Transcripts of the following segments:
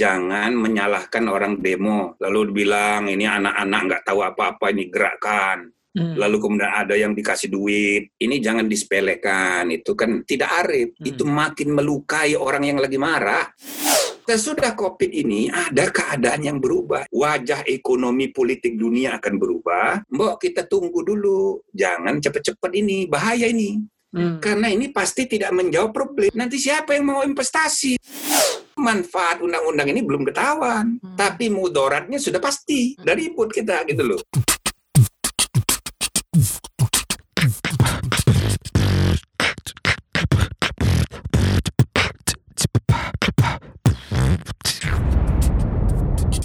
jangan menyalahkan orang demo lalu bilang ini anak-anak nggak tahu apa-apa ini gerakan Hmm. Lalu kemudian ada yang dikasih duit. Ini jangan disepelekan. Itu kan tidak arif. Hmm. Itu makin melukai orang yang lagi marah. Sesudah COVID ini ada keadaan yang berubah. Wajah ekonomi politik dunia akan berubah. Mbok kita tunggu dulu. Jangan cepet-cepet ini. Bahaya ini. Hmm. Karena ini pasti tidak menjawab problem. Nanti siapa yang mau investasi? Manfaat undang-undang ini belum ketahuan. Hmm. Tapi mudaratnya sudah pasti. Dari pun kita gitu loh.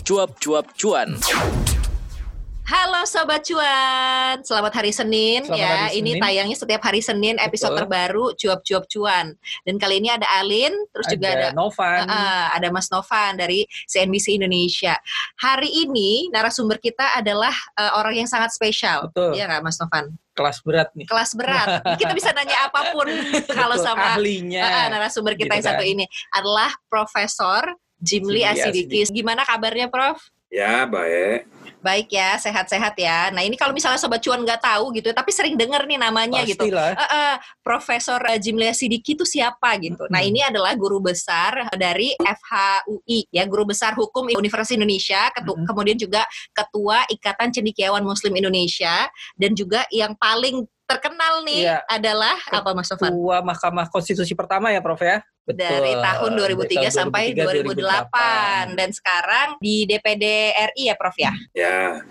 Cuap-cuap cuan. Halo Sobat Cuan, selamat hari Senin selamat ya. Hari Senin. Ini tayangnya setiap hari Senin episode Betul. terbaru Cuap-Cuap Cuan. Dan kali ini ada Alin, terus ada juga ada Novan, uh, ada Mas Novan dari CNBC Indonesia. Hari ini narasumber kita adalah uh, orang yang sangat spesial, Betul. ya nggak Mas Novan? kelas berat nih. Kelas berat. kita bisa nanya apa pun kalau sama ahlinya. Uh, narasumber kita gitu yang satu kan. ini adalah Profesor Jimli Asidikis. Gimana kabarnya, Prof? Ya, baik. Baik ya, sehat-sehat ya. Nah ini kalau misalnya Sobat Cuan nggak tahu gitu, tapi sering dengar nih namanya gitu. Pastilah. gitu. Uh, uh, Profesor Jimlia Sidiki itu siapa gitu. Hmm. Nah ini adalah guru besar dari FHUI, ya guru besar hukum Universitas Indonesia, ketu- hmm. kemudian juga ketua Ikatan Cendikiawan Muslim Indonesia, dan juga yang paling terkenal nih iya. adalah apa Mas Sofan? Ketua Mahkamah Konstitusi pertama ya Prof ya? Betul. Dari tahun 2003 dari tahun sampai 2008. 2008 dan sekarang di DPD RI ya Prof ya. Ya.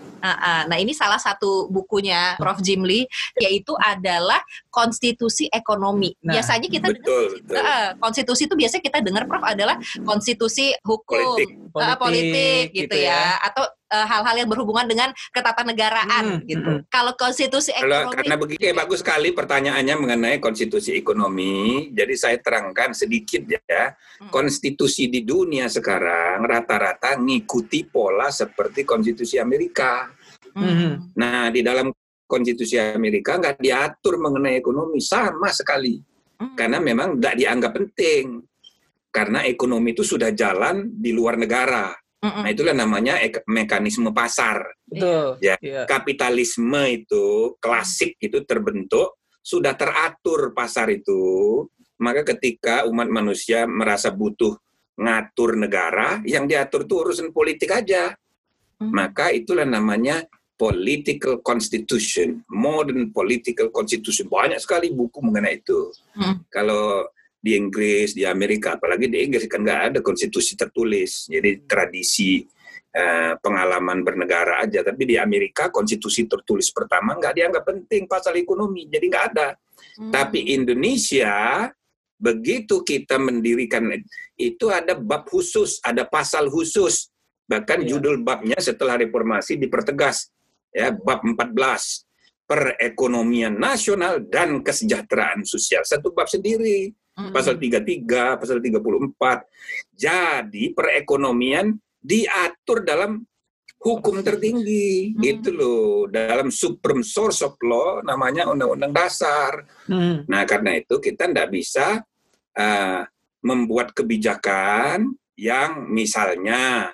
Nah, ini salah satu bukunya Prof Jimli yaitu adalah konstitusi ekonomi. Nah, biasanya kita betul, dengar, betul. Uh, konstitusi itu biasanya kita dengar Prof adalah konstitusi hukum politik, uh, politik gitu, gitu ya. ya atau hal-hal uh, yang berhubungan dengan ketatanegaraan hmm, gitu. Hmm. Kalau konstitusi ekonomi karena begini ya. bagus sekali pertanyaannya mengenai konstitusi ekonomi. Jadi saya terangkan sedikit sedikit ya. Hmm. Konstitusi di dunia sekarang rata-rata ngikuti pola seperti konstitusi Amerika. Hmm. Nah, di dalam konstitusi Amerika nggak diatur mengenai ekonomi sama sekali. Hmm. Karena memang tidak dianggap penting. Karena ekonomi itu sudah jalan di luar negara. Hmm. Nah, itulah namanya mekanisme pasar. Betul. Ya, yeah. kapitalisme itu klasik itu terbentuk sudah teratur pasar itu maka ketika umat manusia merasa butuh ngatur negara, yang diatur itu urusan politik aja. Hmm. Maka itulah namanya political constitution, modern political constitution. Banyak sekali buku mengenai itu. Hmm. Kalau di Inggris, di Amerika, apalagi di Inggris kan nggak ada konstitusi tertulis. Jadi tradisi uh, pengalaman bernegara aja. Tapi di Amerika konstitusi tertulis pertama nggak dianggap penting pasal ekonomi, jadi nggak ada. Hmm. Tapi Indonesia Begitu kita mendirikan itu ada bab khusus, ada pasal khusus. Bahkan ya. judul babnya setelah reformasi dipertegas ya bab 14 perekonomian nasional dan kesejahteraan sosial. Satu bab sendiri. Pasal 33, pasal 34. Jadi perekonomian diatur dalam hukum tertinggi hmm. itu loh dalam supreme source of law namanya undang-undang dasar. Hmm. Nah karena itu kita tidak bisa uh, membuat kebijakan yang misalnya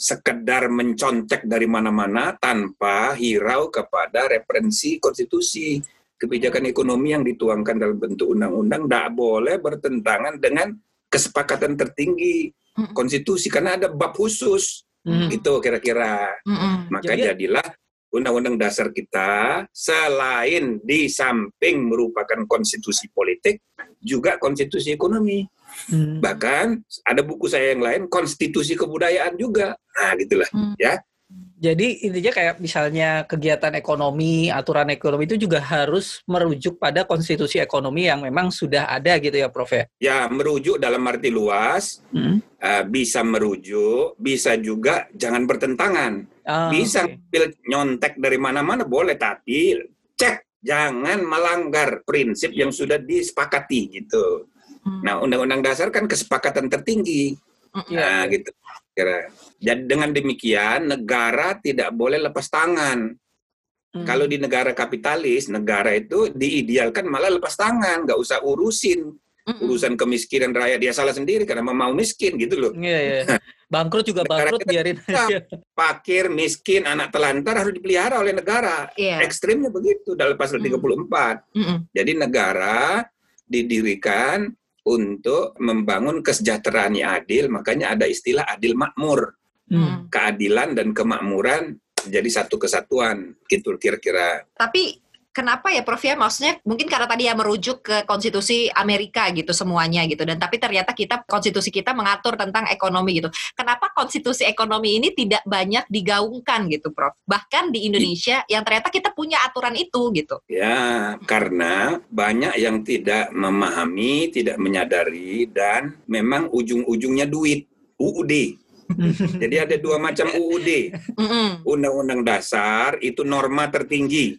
sekedar mencontek dari mana-mana tanpa hirau kepada referensi konstitusi. Kebijakan ekonomi yang dituangkan dalam bentuk undang-undang tidak boleh bertentangan dengan kesepakatan tertinggi konstitusi karena ada bab khusus. Mm. Itu kira-kira. Mm Maka Jadi, jadilah Undang-Undang Dasar kita selain di samping merupakan konstitusi politik, juga konstitusi ekonomi. Hmm. Bahkan ada buku saya yang lain konstitusi kebudayaan juga. Nah, gitulah hmm. ya. Jadi intinya kayak misalnya kegiatan ekonomi, aturan ekonomi itu juga harus merujuk pada konstitusi ekonomi yang memang sudah ada gitu ya, Prof. Ya, ya merujuk dalam arti luas, hmm. uh, bisa merujuk, bisa juga jangan bertentangan. Oh, bisa okay. nyontek dari mana-mana boleh, tapi cek jangan melanggar prinsip yang sudah disepakati gitu. Hmm. Nah, undang-undang dasar kan kesepakatan tertinggi. Hmm. Nah, ya. gitu kira. Jadi dengan demikian negara tidak boleh lepas tangan. Hmm. Kalau di negara kapitalis, negara itu diidealkan malah lepas tangan, nggak usah urusin Mm-mm. urusan kemiskinan rakyat dia salah sendiri karena mau miskin gitu loh. Iya, iya. Bangkrut juga bangkrut biarin aja. Pakir, miskin, anak telantar harus dipelihara oleh negara. Iya. Ekstrimnya begitu dalam pasal Hmm. 34. Mm-mm. Jadi negara didirikan untuk membangun kesejahteraan yang adil, makanya ada istilah adil makmur. Hmm. Keadilan dan kemakmuran jadi satu kesatuan, gitu kira-kira. Tapi kenapa ya Prof ya? Maksudnya mungkin karena tadi ya merujuk ke konstitusi Amerika gitu semuanya gitu. Dan tapi ternyata kita konstitusi kita mengatur tentang ekonomi gitu. Kenapa konstitusi ekonomi ini tidak banyak digaungkan gitu Prof? Bahkan di Indonesia yang ternyata kita punya aturan itu gitu. Ya, karena banyak yang tidak memahami, tidak menyadari, dan memang ujung-ujungnya duit, UUD. Jadi ada dua macam UUD. Undang-undang dasar itu norma tertinggi.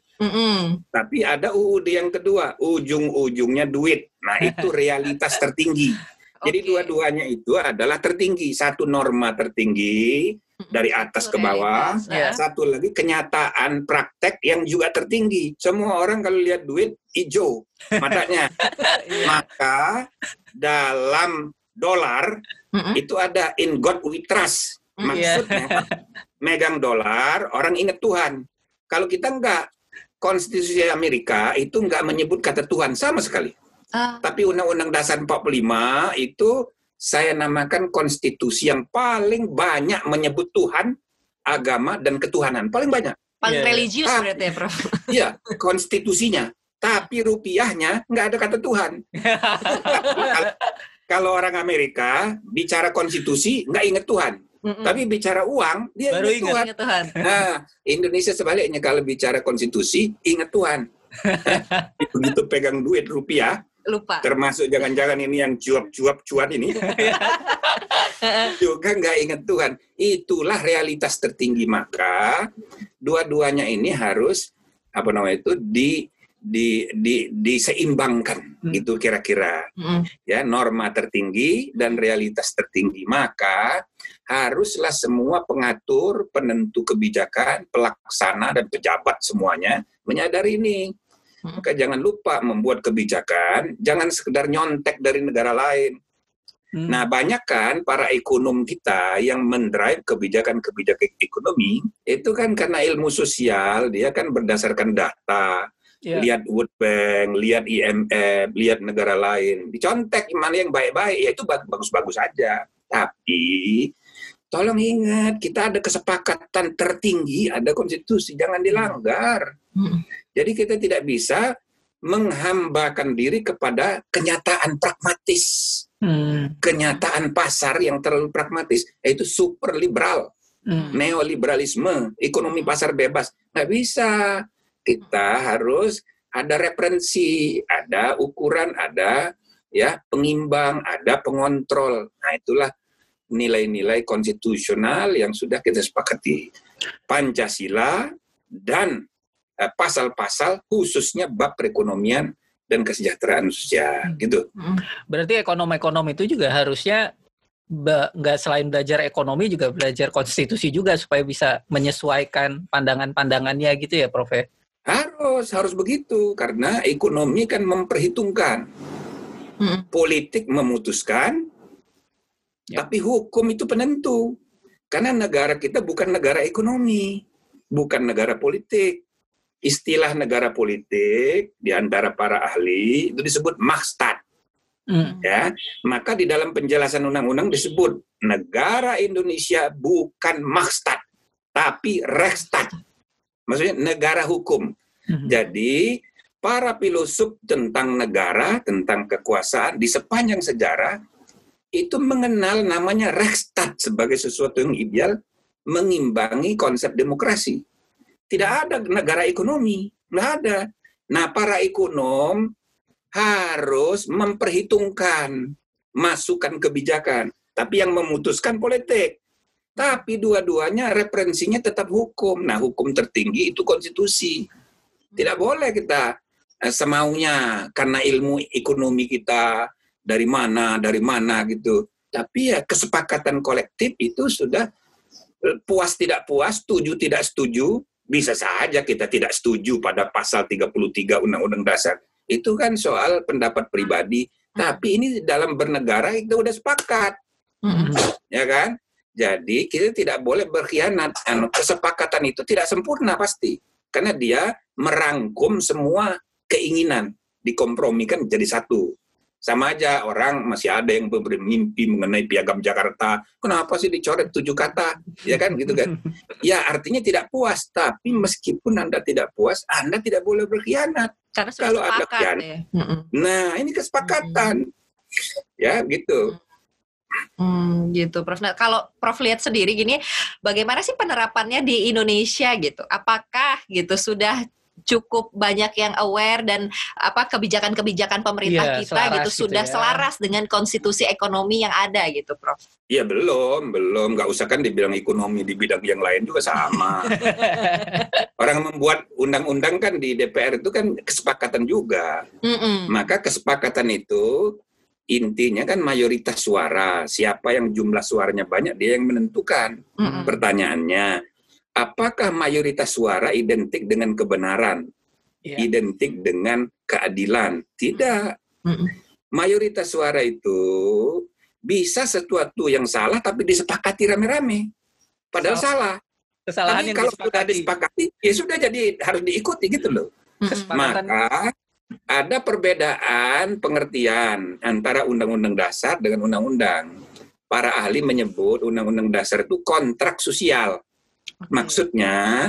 Tapi ada UUD yang kedua, ujung-ujungnya duit. Nah, itu realitas tertinggi. Jadi Oke. dua-duanya itu adalah tertinggi. Satu norma tertinggi dari atas ke bawah, Realitas, ya. satu lagi kenyataan praktek yang juga tertinggi. Semua orang kalau lihat duit hijau matanya. Iya. Maka dalam dolar Mm-mm. itu ada in God we trust. Mm, Maksudnya megang dolar orang ingat Tuhan. Kalau kita enggak Konstitusi Amerika itu enggak menyebut kata Tuhan sama sekali. Ah, Tapi Undang-Undang Dasar 45 itu saya namakan konstitusi yang paling banyak menyebut Tuhan, agama dan ketuhanan. Paling banyak. paling Iya, iya. religius Ah. berarti ya Prof. Iya, konstitusinya. Tapi rupiahnya nggak ada kata Tuhan. Kalau- orang Amerika bicara konstitusi nggak inget Tuhan. Mm-mm. Tapi bicara uang dia Baru inget ingat. Tuhan. Tuhan. Nah, Indonesia sebaliknya kalau bicara konstitusi ingat Tuhan. Begitu pegang duit rupiah, Lupa. termasuk jangan-jangan ini yang cuap-cuap cuan ini, juga nggak ingat Tuhan. Itulah realitas tertinggi maka dua-duanya ini harus apa namanya itu di di di diseimbangkan Hmm. gitu kira-kira Mm-mm. ya norma tertinggi dan realitas tertinggi maka haruslah semua pengatur penentu kebijakan pelaksana dan pejabat semuanya menyadari ini Hmm. maka jangan lupa membuat kebijakan jangan sekedar nyontek dari negara lain Hmm. Nah, banyak kan para ekonom kita yang mendrive kebijakan-kebijakan ekonomi itu kan karena ilmu sosial, dia kan berdasarkan data, Iya. lihat World Bank, lihat IMF, lihat negara lain. Dicontek mana yang baik-baik, ya itu bag- bagus-bagus saja. Tapi tolong ingat, kita ada kesepakatan tertinggi, ada konstitusi, jangan dilanggar. Mm-mm. Jadi kita tidak bisa menghambakan diri kepada kenyataan pragmatis Hmm. kenyataan pasar yang terlalu pragmatis, yaitu super liberal, Hmm. neoliberalisme, ekonomi pasar bebas. Nggak bisa. Kita harus ada referensi, ada ukuran, ada ya pengimbang, ada pengontrol. Nah itulah nilai-nilai konstitusional yang sudah kita sepakati. Pancasila dan eh, pasal-pasal khususnya bab perekonomian dan kesejahteraan sosial gitu. Mm-mm. Berarti ekonom-ekonom itu juga harusnya nggak selain belajar ekonomi juga belajar konstitusi juga supaya bisa menyesuaikan pandangan-pandangannya gitu ya, Prof. ya? Harus, harus begitu. Karena ekonomi kan memperhitungkan. Mm-mm. Politik memutuskan, Ya. tapi hukum itu penentu. Karena negara kita bukan negara ekonomi, bukan negara politik. Istilah negara politik di antara para ahli itu disebut makstat. Hmm. Ya, maka di dalam penjelasan undang-undang disebut negara Indonesia bukan makstat, tapi rekstat. Maksudnya negara hukum. Hmm. Jadi para filosof tentang negara, tentang kekuasaan di sepanjang sejarah itu mengenal namanya Reichstag sebagai sesuatu yang ideal mengimbangi konsep demokrasi. Tidak ada negara ekonomi, nggak ada. Nah, para ekonom harus memperhitungkan masukan kebijakan, tapi yang memutuskan politik. Tapi dua-duanya referensinya tetap hukum. Nah, hukum tertinggi itu konstitusi. Tidak boleh kita eh, semaunya karena ilmu ekonomi kita dari mana, dari mana gitu. Tapi ya kesepakatan kolektif itu sudah eh, puas tidak puas, setuju tidak setuju, bisa saja kita tidak setuju pada pasal 33 Undang-Undang Dasar. Itu kan soal pendapat pribadi Tapi ini dalam bernegara kita udah sepakat, ya kan? Jadi kita tidak boleh berkhianat. Anu, Kesepakatan itu tidak sempurna pasti, karena dia merangkum semua keinginan, dikompromikan jadi satu. Sama aja orang masih ada yang bermimpi mengenai piagam Jakarta. Kenapa sih dicoret tujuh kata? Ya kan gitu kan? Ya artinya tidak puas. Tapi meskipun Anda tidak puas, Anda tidak boleh berkhianat. Karena sudah Kalau ada sepakat kian- ya. Nah ini kesepakatan. Ya gitu. Hmm, gitu, Prof. Nah, kalau Prof lihat sendiri gini, bagaimana sih penerapannya di Indonesia gitu? Apakah gitu sudah cukup banyak yang aware dan apa kebijakan-kebijakan pemerintah Iya, kita gitu gitu sudah ya. selaras dengan konstitusi ekonomi yang ada gitu, Prof? Ya belum, belum. Nggak usah kan dibilang ekonomi di bidang yang lain juga sama. Orang membuat undang-undang kan di DPR itu kan kesepakatan juga. Mm-mm. Maka kesepakatan itu intinya kan mayoritas suara. Siapa yang jumlah suaranya banyak dia yang menentukan. Mm-mm. Pertanyaannya, apakah mayoritas suara identik dengan kebenaran? Iya. Identik dengan keadilan? Tidak. Mm-mm. Mayoritas suara itu bisa sesuatu yang salah tapi disepakati rame-rame. Padahal Salah. salah. Kesalahan Tapi yang kalau sudah disepakati. disepakati, ya sudah jadi harus diikuti gitu loh. Mm-mm. Kesepakatan. Maka ada perbedaan pengertian antara undang-undang dasar dengan undang-undang. Para ahli menyebut undang-undang dasar itu kontrak sosial. Maksudnya,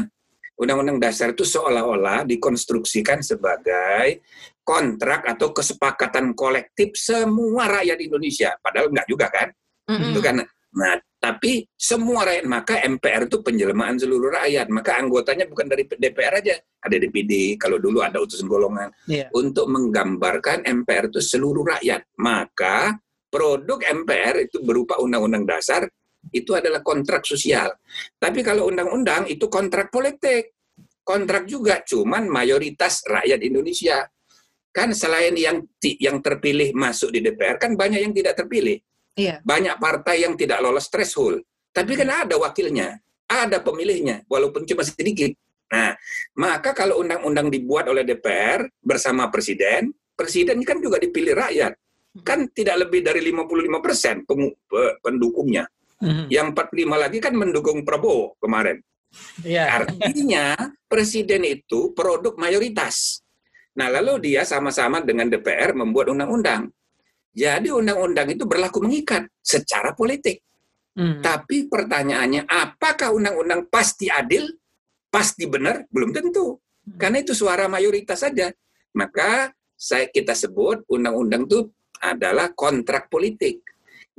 undang-undang dasar itu seolah-olah dikonstruksikan sebagai kontrak atau kesepakatan kolektif semua rakyat Indonesia. Padahal enggak juga kan? Mm-mm. Itu kan. Nah, tapi semua rakyat maka MPR itu penjelmaan seluruh rakyat. Maka anggotanya bukan dari DPR aja, ada DPD. Kalau dulu ada utusan golongan Iya. untuk menggambarkan MPR itu seluruh rakyat. Maka produk MPR itu berupa undang-undang dasar itu adalah kontrak sosial. Tapi kalau undang-undang itu kontrak politik. Kontrak juga cuman mayoritas rakyat Indonesia. Kan selain yang yang terpilih masuk di DPR kan banyak yang tidak terpilih. Iya. Banyak partai yang tidak lolos threshold. Tapi kan ada wakilnya, ada pemilihnya walaupun cuma sedikit. Nah, maka kalau undang-undang dibuat oleh DPR bersama presiden, presiden kan juga dipilih rakyat. Kan tidak lebih dari 55 persen pendukungnya. Yang 45 lagi kan mendukung Prabowo kemarin. Iya. Artinya presiden itu produk mayoritas. Nah, lalu dia sama-sama dengan DPR membuat undang-undang. Jadi undang-undang itu berlaku mengikat secara politik. Mhm. Tapi pertanyaannya, apakah undang-undang pasti adil, pasti benar? Belum tentu. Karena itu suara mayoritas saja. Maka saya kita sebut undang-undang itu adalah kontrak politik.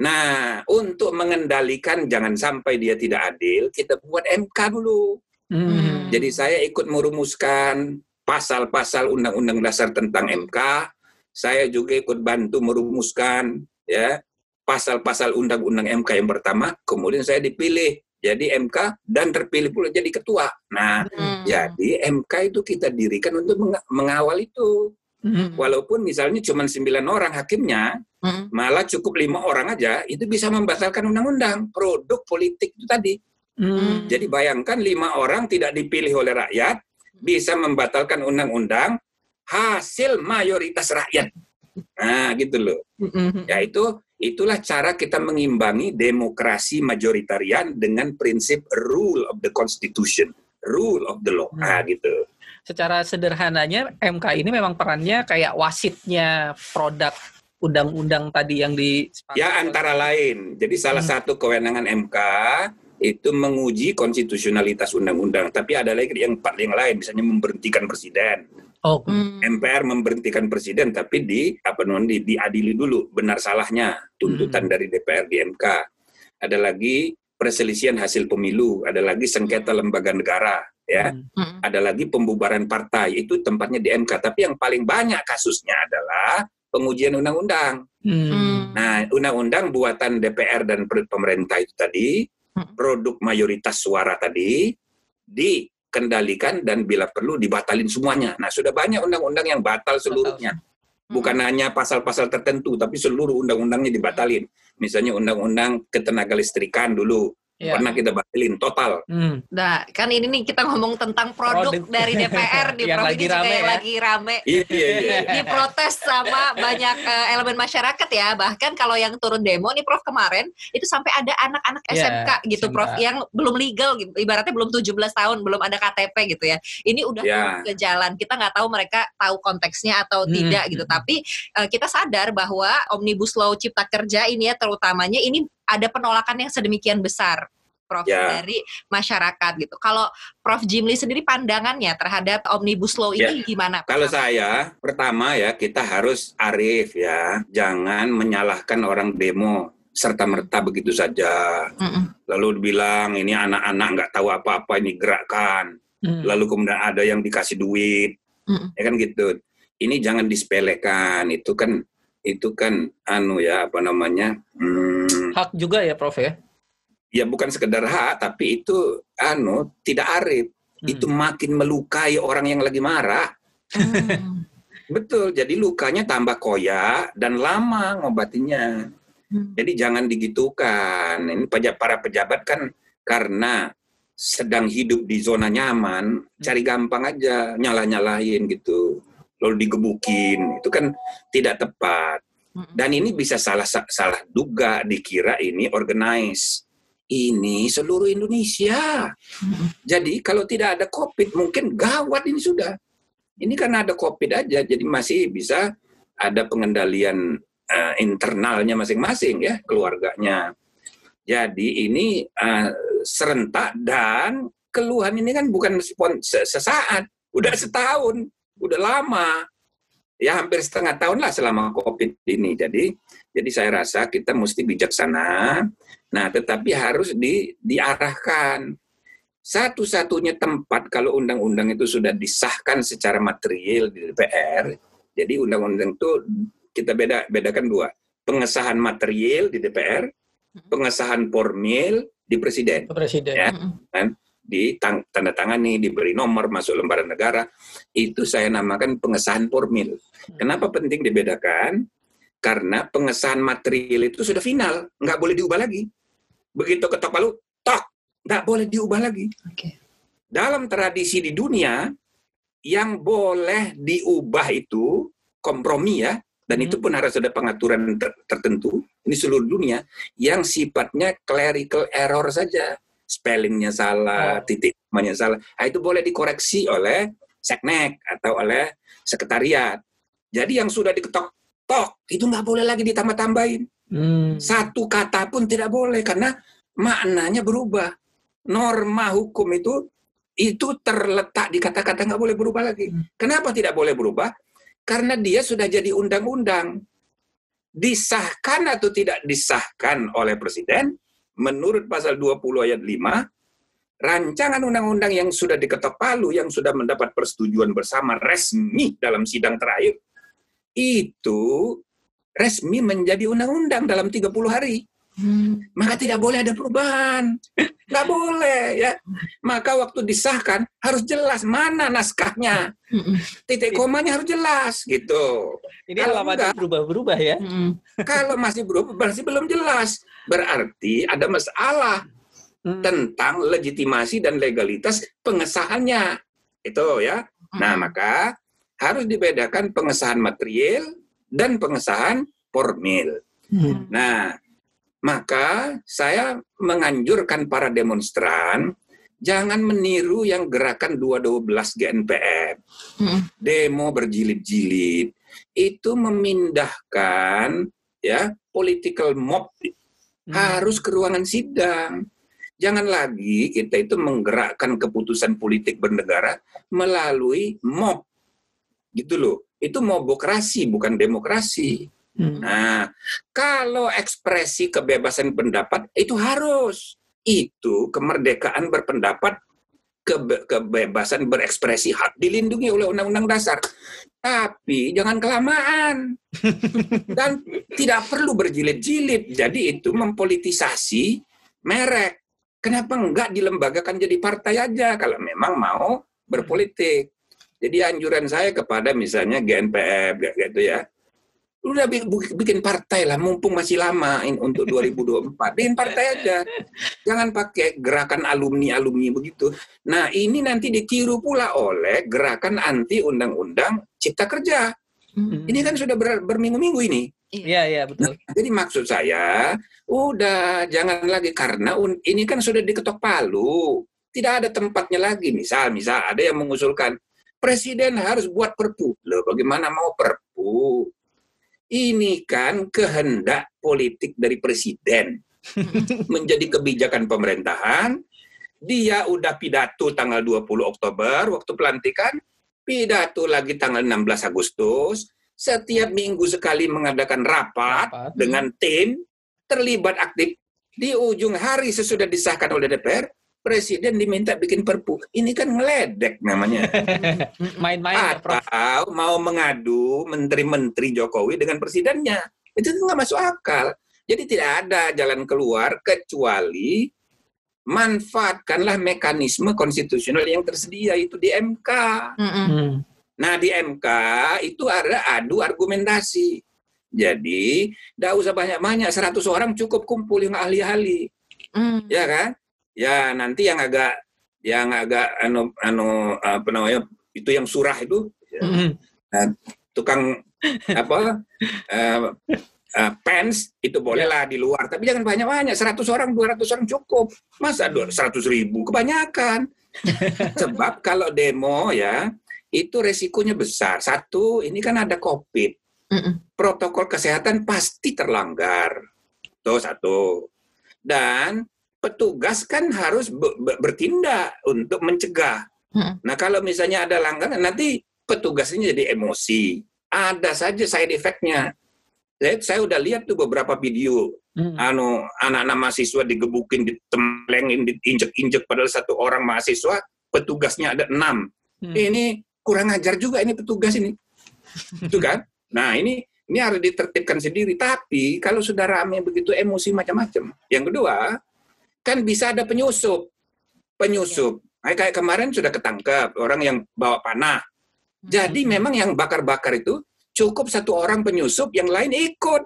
Nah, untuk mengendalikan jangan sampai dia tidak adil, kita buat MK dulu. Mhm. Jadi saya ikut merumuskan pasal-pasal undang-undang dasar tentang MK. Saya juga ikut bantu merumuskan ya pasal-pasal undang-undang MK yang pertama. Kemudian saya dipilih jadi MK dan terpilih pula jadi ketua. Nah, Mm. jadi MK itu kita dirikan untuk menga- mengawal itu. Mhm. Walaupun misalnya cuma 9 orang hakimnya, Mm. malah cukup lima orang aja, itu bisa membatalkan undang-undang. Produk politik itu tadi. Mhm. Jadi bayangkan lima orang tidak dipilih oleh rakyat bisa membatalkan undang-undang hasil mayoritas rakyat. Nah, gitu loh. Mhm. Ya itu itulah cara kita mengimbangi demokrasi majoritarian dengan prinsip rule of the constitution, rule of the law. Nah, gitu. Secara sederhananya MK ini memang perannya kayak wasitnya produk undang-undang tadi yang di Ya antara lain. Jadi salah Hmm. satu kewenangan MK itu menguji konstitusionalitas undang-undang. Tapi ada lagi yang yang lain, misalnya memberhentikan presiden. Oh, Mm. MPR memberhentikan presiden tapi di apa namanya di, diadili dulu benar salahnya tuntutan Hmm. dari DPR di MK. Ada lagi perselisihan hasil pemilu, ada lagi sengketa lembaga negara, ya. Mhm. Mm. Ada lagi pembubaran partai, itu tempatnya di MK. Tapi yang paling banyak kasusnya adalah pengujian undang-undang. Mhm. Nah, undang-undang buatan DPR dan pemerintah itu tadi, Hmm. produk mayoritas suara tadi, dikendalikan dan bila perlu dibatalin semuanya. Nah, sudah banyak undang-undang yang batal seluruhnya. Bukan hanya pasal-pasal tertentu, tapi seluruh undang-undangnya dibatalin. Misalnya undang-undang ketenaga listrikan dulu, Iya. Pernah kita batalin total. Hmm. Nah, kan ini nih kita ngomong tentang produk, Produk. dari DPR nih, Yang Prof. lagi juga rame yang ya. lagi rame Iya, iya, iya. diprotes sama banyak eh, elemen masyarakat ya. Bahkan kalau yang turun demo nih Prof kemarin itu sampai ada anak-anak Iya, SMK gitu SMK. Prof yang belum legal gitu. Ibaratnya belum 17 tahun, belum ada KTP gitu ya. Ini udah turun ke jalan. Kita nggak tahu mereka tahu konteksnya atau Hmm, tidak gitu. hmm. Tapi eh, kita sadar bahwa Omnibus Law Cipta Kerja ini ya terutamanya ini ada penolakan yang sedemikian besar. Prof Ya. dari masyarakat gitu. Kalau Prof Jimli sendiri pandangannya terhadap Omnibus Law ini gimana? Kalau saya, pertama ya kita harus arif ya, jangan menyalahkan orang demo serta merta begitu saja. Mm-mm. Lalu dibilang ini anak-anak nggak tahu apa-apa ini gerakan. Hmm. Lalu kemudian ada yang dikasih duit, Mm-mm. ya kan gitu. Ini jangan disepelekan. Itu kan itu kan anu ya apa namanya? hmm, Hak juga ya Prof ya. ya bukan sekedar hak, tapi itu anu tidak arif. Hmm. Itu makin melukai orang yang lagi marah. Hmm. Betul, jadi lukanya tambah koyak dan lama ngobatinya. Hmm. Jadi jangan digitukan. Ini para pejabat kan karena sedang hidup di zona nyaman, cari gampang aja nyalah-nyalahin gitu. Lalu digebukin, itu kan tidak tepat. Dan ini bisa salah salah duga dikira ini organize. Ini seluruh Indonesia. Jadi kalau tidak ada COVID mungkin gawat ini sudah. Ini karena ada COVID aja, jadi masih bisa ada pengendalian eh, internalnya masing-masing ya keluarganya. Jadi ini eh, serentak dan keluhan ini kan bukan sesaat, udah setahun, udah lama, ya hampir setengah tahun lah selama COVID ini. Jadi jadi saya rasa kita mesti bijaksana. Nah, tetapi harus di, diarahkan satu-satunya tempat kalau undang-undang itu sudah disahkan secara material di DPR. Jadi undang-undang itu kita beda bedakan dua. Pengesahan material di DPR, pengesahan formil di presiden. Presiden. Ya. Mm-mm. Di tanda tangani, diberi nomor masuk lembaran negara. Itu saya namakan pengesahan formil. Kenapa penting dibedakan? Karena pengesahan material itu sudah final, nggak boleh diubah lagi. Begitu ketok palu, tok, nggak boleh diubah lagi. Oke. Dalam tradisi di dunia, yang boleh diubah itu kompromi ya, dan Hmm. itu pun harus ada pengaturan ter- tertentu. Ini seluruh dunia yang sifatnya clerical error saja, spellingnya salah, Oh. titik komanya salah. Nah, itu boleh dikoreksi oleh seknek atau oleh sekretariat. Jadi yang sudah diketok tok itu nggak boleh lagi ditambah-tambahin. Hmm. Satu kata pun tidak boleh karena maknanya berubah. Norma hukum itu itu terletak di kata-kata nggak boleh berubah lagi. Hmm. Kenapa tidak boleh berubah? Karena dia sudah jadi undang-undang. Disahkan atau tidak disahkan oleh presiden menurut pasal 20 ayat 5 rancangan undang-undang yang sudah diketok palu yang sudah mendapat persetujuan bersama resmi dalam sidang terakhir itu resmi menjadi undang-undang dalam 30 hari. Hmm. Maka tidak boleh ada perubahan. Nggak boleh ya. Maka waktu disahkan harus jelas mana naskahnya. Mm-mm. Titik komanya harus jelas gitu. Ini Kalau alamatnya berubah-berubah ya. Mm-mm. Kalau masih berubah masih belum jelas. Berarti ada masalah Hmm. tentang legitimasi dan legalitas pengesahannya. Itu ya. Nah, maka harus dibedakan pengesahan material dan pengesahan formil. Hmm. Nah, maka saya menganjurkan para demonstran jangan meniru yang gerakan 212 GNPF. Mm-mm. Demo berjilid-jilid itu memindahkan ya political mob Hmm. harus ke ruangan sidang. Jangan lagi kita itu menggerakkan keputusan politik bernegara melalui mob. Gitu loh. Itu mobokrasi bukan demokrasi. Hmm. Nah, kalau ekspresi kebebasan pendapat itu harus itu kemerdekaan berpendapat kebe- kebebasan berekspresi hak dilindungi oleh undang-undang dasar. Tapi jangan kelamaan dan tidak perlu berjilid-jilid. Jadi itu mempolitisasi merek. Kenapa enggak dilembagakan jadi partai aja kalau memang mau berpolitik? Jadi anjuran saya kepada misalnya GNPF gitu ya Lu udah bikin partai lah, mumpung masih lama untuk 2024. Bikin partai aja. Jangan pakai gerakan alumni-alumni begitu. Nah, ini nanti ditiru pula oleh gerakan anti undang-undang cipta kerja. Hmm. Ini kan sudah ber, berminggu-minggu ini. Iya, iya, betul. Nah, jadi maksud saya, udah jangan lagi karena ini kan sudah diketok palu. Tidak ada tempatnya lagi. Misal, misal ada yang mengusulkan presiden harus buat perpu. Loh, bagaimana mau perpu? Ini kan kehendak politik dari presiden menjadi kebijakan pemerintahan. Dia udah pidato tanggal 20 Oktober waktu pelantikan, pidato lagi tanggal 16 Agustus, setiap minggu sekali mengadakan rapat, rapat. dengan tim, terlibat aktif. Di ujung hari sesudah disahkan oleh DPR, Presiden diminta bikin perpu. Ini kan ngeledek namanya. Main-main. Atau mau mengadu menteri-menteri Jokowi dengan presidennya. Itu nggak masuk akal. Jadi tidak ada jalan keluar kecuali manfaatkanlah mekanisme konstitusional yang tersedia itu di MK. Mm -mm. Nah di MK itu ada adu argumentasi. Jadi tidak usah banyak-banyak, 100 orang cukup kumpul yang ahli-ahli. Mm. Ya kan? Ya nanti yang agak yang agak anu anu apa namanya itu yang surah itu mm. nah, tukang apa uh, uh, pens itu bolehlah di luar tapi jangan banyak banyak 100 orang 200 orang cukup masa 100 ribu kebanyakan sebab kalau demo ya itu resikonya besar. Satu, ini kan ada COVID. Protokol kesehatan pasti terlanggar. Tuh satu. Dan petugas kan harus bertindak untuk mencegah. Mm. Nah kalau misalnya ada langganan, nanti petugasnya jadi emosi. Ada saja side effect-nya. Saya, saya udah lihat tuh beberapa video. Hmm. Anu anak-anak mahasiswa digebukin, ditemplengin, diinjek-injek padahal satu orang mahasiswa petugasnya ada enam. Hmm. Ini kurang ajar juga ini petugas ini. Itu kan? Nah, ini ini harus ditertibkan sendiri. Tapi kalau sudah rame begitu emosi macam-macam. Yang kedua, kan bisa ada penyusup. Penyusup. Nah, kayak kemarin sudah ketangkep orang yang bawa panah. Jadi hmm. memang yang bakar-bakar itu cukup satu orang penyusup, yang lain ikut.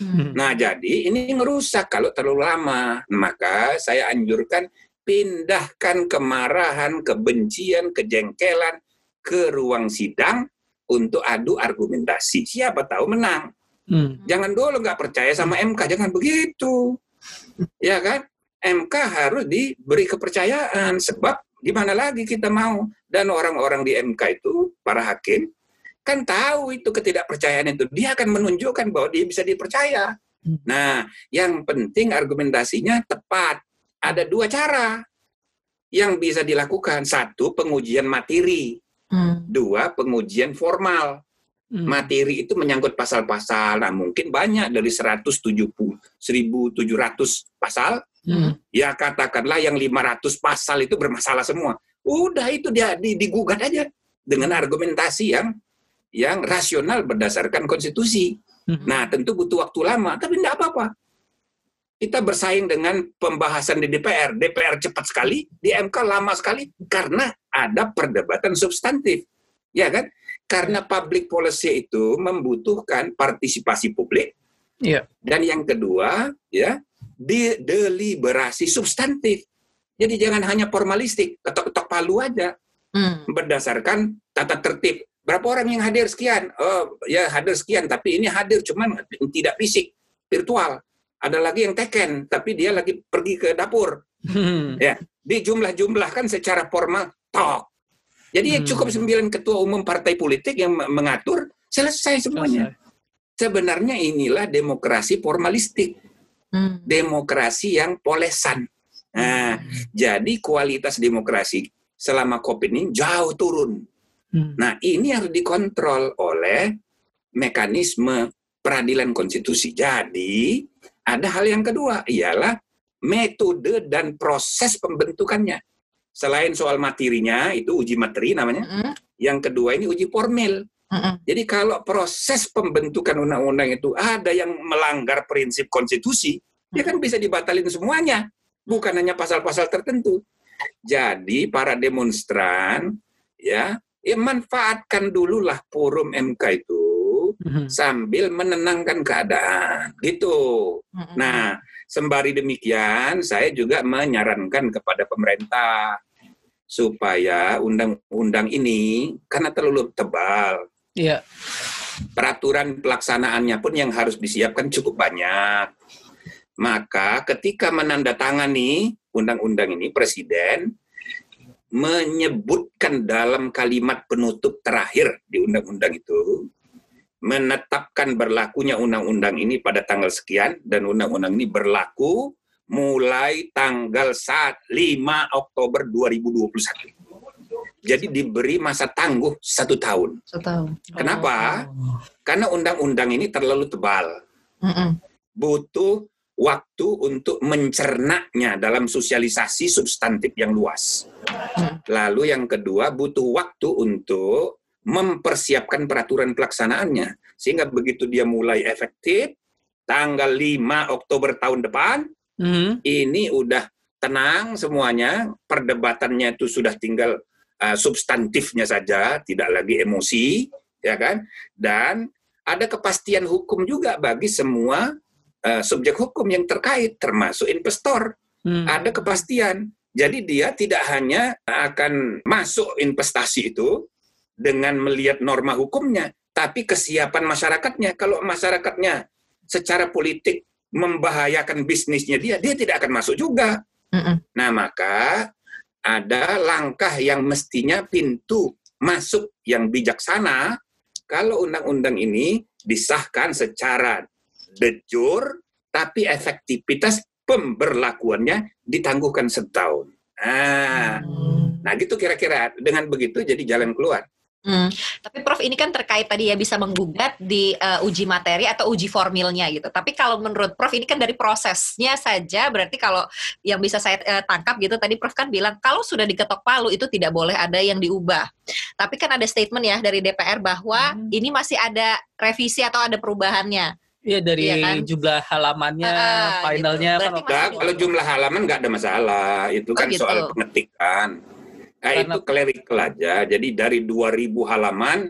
Hmm. Nah, jadi ini ngerusak kalau terlalu lama. Maka saya anjurkan pindahkan kemarahan, kebencian, kejengkelan ke ruang sidang untuk adu argumentasi. Siapa tahu menang. Hmm. Jangan dulu nggak percaya sama MK, jangan begitu. ya kan? MK harus diberi kepercayaan sebab gimana lagi kita mau dan orang-orang di MK itu para hakim kan tahu itu ketidakpercayaan itu dia akan menunjukkan bahwa dia bisa dipercaya. Hmm. Nah, yang penting argumentasinya tepat. Ada dua cara yang bisa dilakukan. Satu, pengujian materi. Hmm. Dua, pengujian formal. Hmm. Materi itu menyangkut pasal-pasal. Nah, mungkin banyak dari 170, 1700 pasal. Hmm. Ya katakanlah yang 500 pasal itu bermasalah semua. Udah itu dia digugat aja dengan argumentasi yang yang rasional berdasarkan konstitusi. Hmm. Nah, tentu butuh waktu lama, tapi tidak apa-apa. Kita bersaing dengan pembahasan di DPR. DPR cepat sekali, di MK lama sekali karena ada perdebatan substantif. Ya kan? Karena public policy itu membutuhkan partisipasi publik. Ya. Dan yang kedua, ya, di deliberasi substantif. Jadi jangan hanya formalistik, ketok-ketok palu aja. Hmm. Berdasarkan tata tertib. Berapa orang yang hadir sekian? Oh, ya hadir sekian, tapi ini hadir cuman tidak fisik, virtual. Ada lagi yang teken, tapi dia lagi pergi ke dapur. Hmm. Ya, dijumlah-jumlahkan secara formal tok. Jadi hmm. cukup sembilan ketua umum partai politik yang mengatur selesai semuanya. Sebenarnya inilah demokrasi formalistik, hmm. demokrasi yang polesan. Nah, hmm. jadi kualitas demokrasi selama COVID ini jauh turun. Hmm. Nah, ini harus dikontrol oleh mekanisme peradilan konstitusi. Jadi, ada hal yang kedua, ialah metode dan proses pembentukannya. Selain soal materinya, itu uji materi namanya. Mm. Yang kedua ini uji formil. Mm Jadi kalau proses pembentukan undang-undang itu ada yang melanggar prinsip konstitusi, mm. ya kan bisa dibatalin semuanya, bukan hanya pasal-pasal tertentu. Jadi para demonstran, ya, ya manfaatkan dululah forum MK itu Mhm. sambil menenangkan keadaan gitu. Mm-mm. Nah, sembari demikian saya juga menyarankan kepada pemerintah supaya undang-undang ini karena terlalu tebal, Iya. peraturan pelaksanaannya pun yang harus disiapkan cukup banyak. Maka ketika menandatangani undang-undang ini presiden menyebutkan dalam kalimat penutup terakhir di undang-undang itu menetapkan berlakunya undang-undang ini pada tanggal sekian dan undang-undang ini berlaku mulai tanggal saat 5 Oktober 2021. Jadi diberi masa tangguh satu tahun. Setahun. Kenapa? Oh. Karena undang-undang ini terlalu tebal. Mm-mm. Butuh waktu untuk mencernanya dalam sosialisasi substantif yang luas. Hmm. Lalu yang kedua butuh waktu untuk mempersiapkan peraturan pelaksanaannya. Sehingga begitu dia mulai efektif, tanggal 5 Oktober tahun depan, Mhm. ini udah tenang semuanya, perdebatannya itu sudah tinggal uh, substantifnya saja, tidak lagi emosi, ya kan? Dan ada kepastian hukum juga bagi semua uh, subjek hukum yang terkait, termasuk investor. Hmm. Ada kepastian. Jadi dia tidak hanya akan masuk investasi itu dengan melihat norma hukumnya, tapi kesiapan masyarakatnya. Kalau masyarakatnya secara politik membahayakan bisnisnya dia, dia tidak akan masuk juga. Mm-mm. Nah, maka ada langkah yang mestinya pintu masuk yang bijaksana kalau undang-undang ini disahkan secara de jure, tapi efektivitas pemberlakuannya ditangguhkan setahun. Nah, nah gitu kira-kira. Dengan begitu jadi jalan keluar. Hmm, tapi Prof ini kan terkait tadi ya bisa menggugat di uh, uji materi atau uji formilnya gitu. Tapi kalau menurut Prof ini kan dari prosesnya saja berarti kalau yang bisa saya uh, tangkap gitu tadi Prof kan bilang kalau sudah diketok palu itu tidak boleh ada yang diubah. Tapi kan ada statement ya dari DPR bahwa Hmm. ini masih ada revisi atau ada perubahannya. Iya dari Iya kan? jumlah halamannya, Ah, finalnya gitu. kan. Nah, kalau jumlah halaman nggak ada masalah. Itu Oh, kan gitu. soal pengetikan. Nah, Karena- itu clerical aja. Jadi dari 2000 halaman,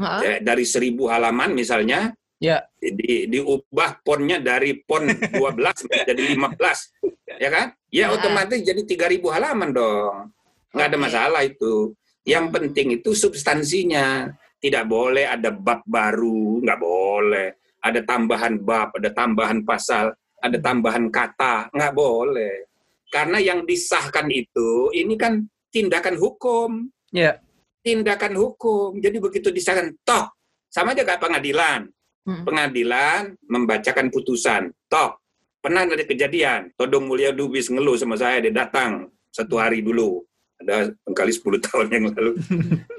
ya, dari 1000 halaman misalnya, Ya. di, diubah ponnya dari pon 12 menjadi 15. Ya kan? Ya Ya. otomatis jadi 3000 halaman dong. Nggak ada Oke. masalah itu. Yang penting itu substansinya. Tidak boleh ada bab baru, nggak boleh. Ada tambahan bab, ada tambahan pasal, ada tambahan kata, nggak boleh. Karena yang disahkan itu, ini kan tindakan hukum. Ya. Tindakan hukum. Jadi begitu disahkan, toh, sama aja kayak pengadilan. Hmm. Pengadilan membacakan putusan, toh, pernah ada kejadian, Todong Mulia Dubis ngeluh sama saya, dia datang satu hari dulu. Ada kali 10 tahun yang lalu.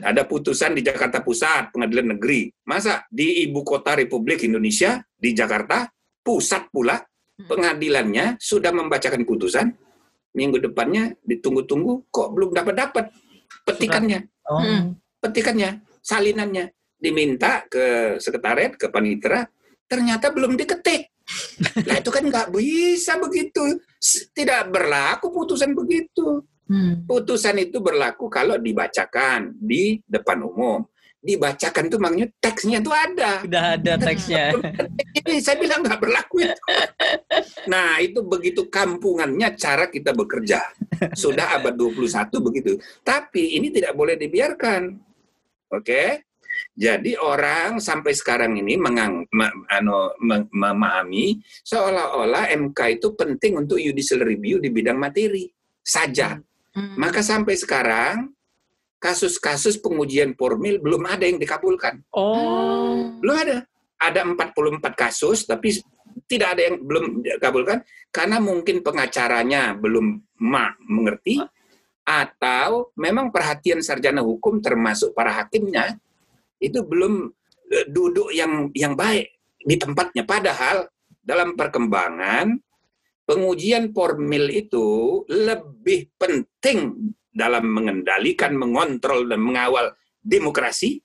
Ada putusan di Jakarta Pusat, pengadilan negeri. Masa di ibu kota Republik Indonesia, di Jakarta, pusat pula, pengadilannya sudah membacakan putusan, minggu depannya ditunggu-tunggu, kok belum dapat-dapat petikannya, Oh. Hmm. petikannya, salinannya. Diminta ke sekretariat, ke panitera, ternyata belum diketik. Nah itu kan nggak bisa begitu. Tidak berlaku putusan begitu. Hmm. Putusan itu berlaku kalau dibacakan di depan umum. Dibacakan tuh maknanya teksnya itu ada. Udah ada teksnya. Ini saya bilang nggak berlaku itu. Nah itu begitu kampungannya cara kita bekerja. Sudah abad 21 begitu. Tapi ini tidak boleh dibiarkan. Oke? Jadi orang sampai sekarang ini mengang, ma- ano, mem- memahami seolah-olah MK itu penting untuk judicial review di bidang materi saja. Hmm. Maka sampai sekarang kasus-kasus pengujian formil belum ada yang dikabulkan. Oh. Belum ada. Ada 44 kasus tapi tidak ada yang belum dikabulkan karena mungkin pengacaranya belum ma mengerti atau memang perhatian sarjana hukum termasuk para hakimnya itu belum eh, duduk yang yang baik di tempatnya padahal dalam perkembangan pengujian formil itu lebih penting dalam mengendalikan, mengontrol dan mengawal demokrasi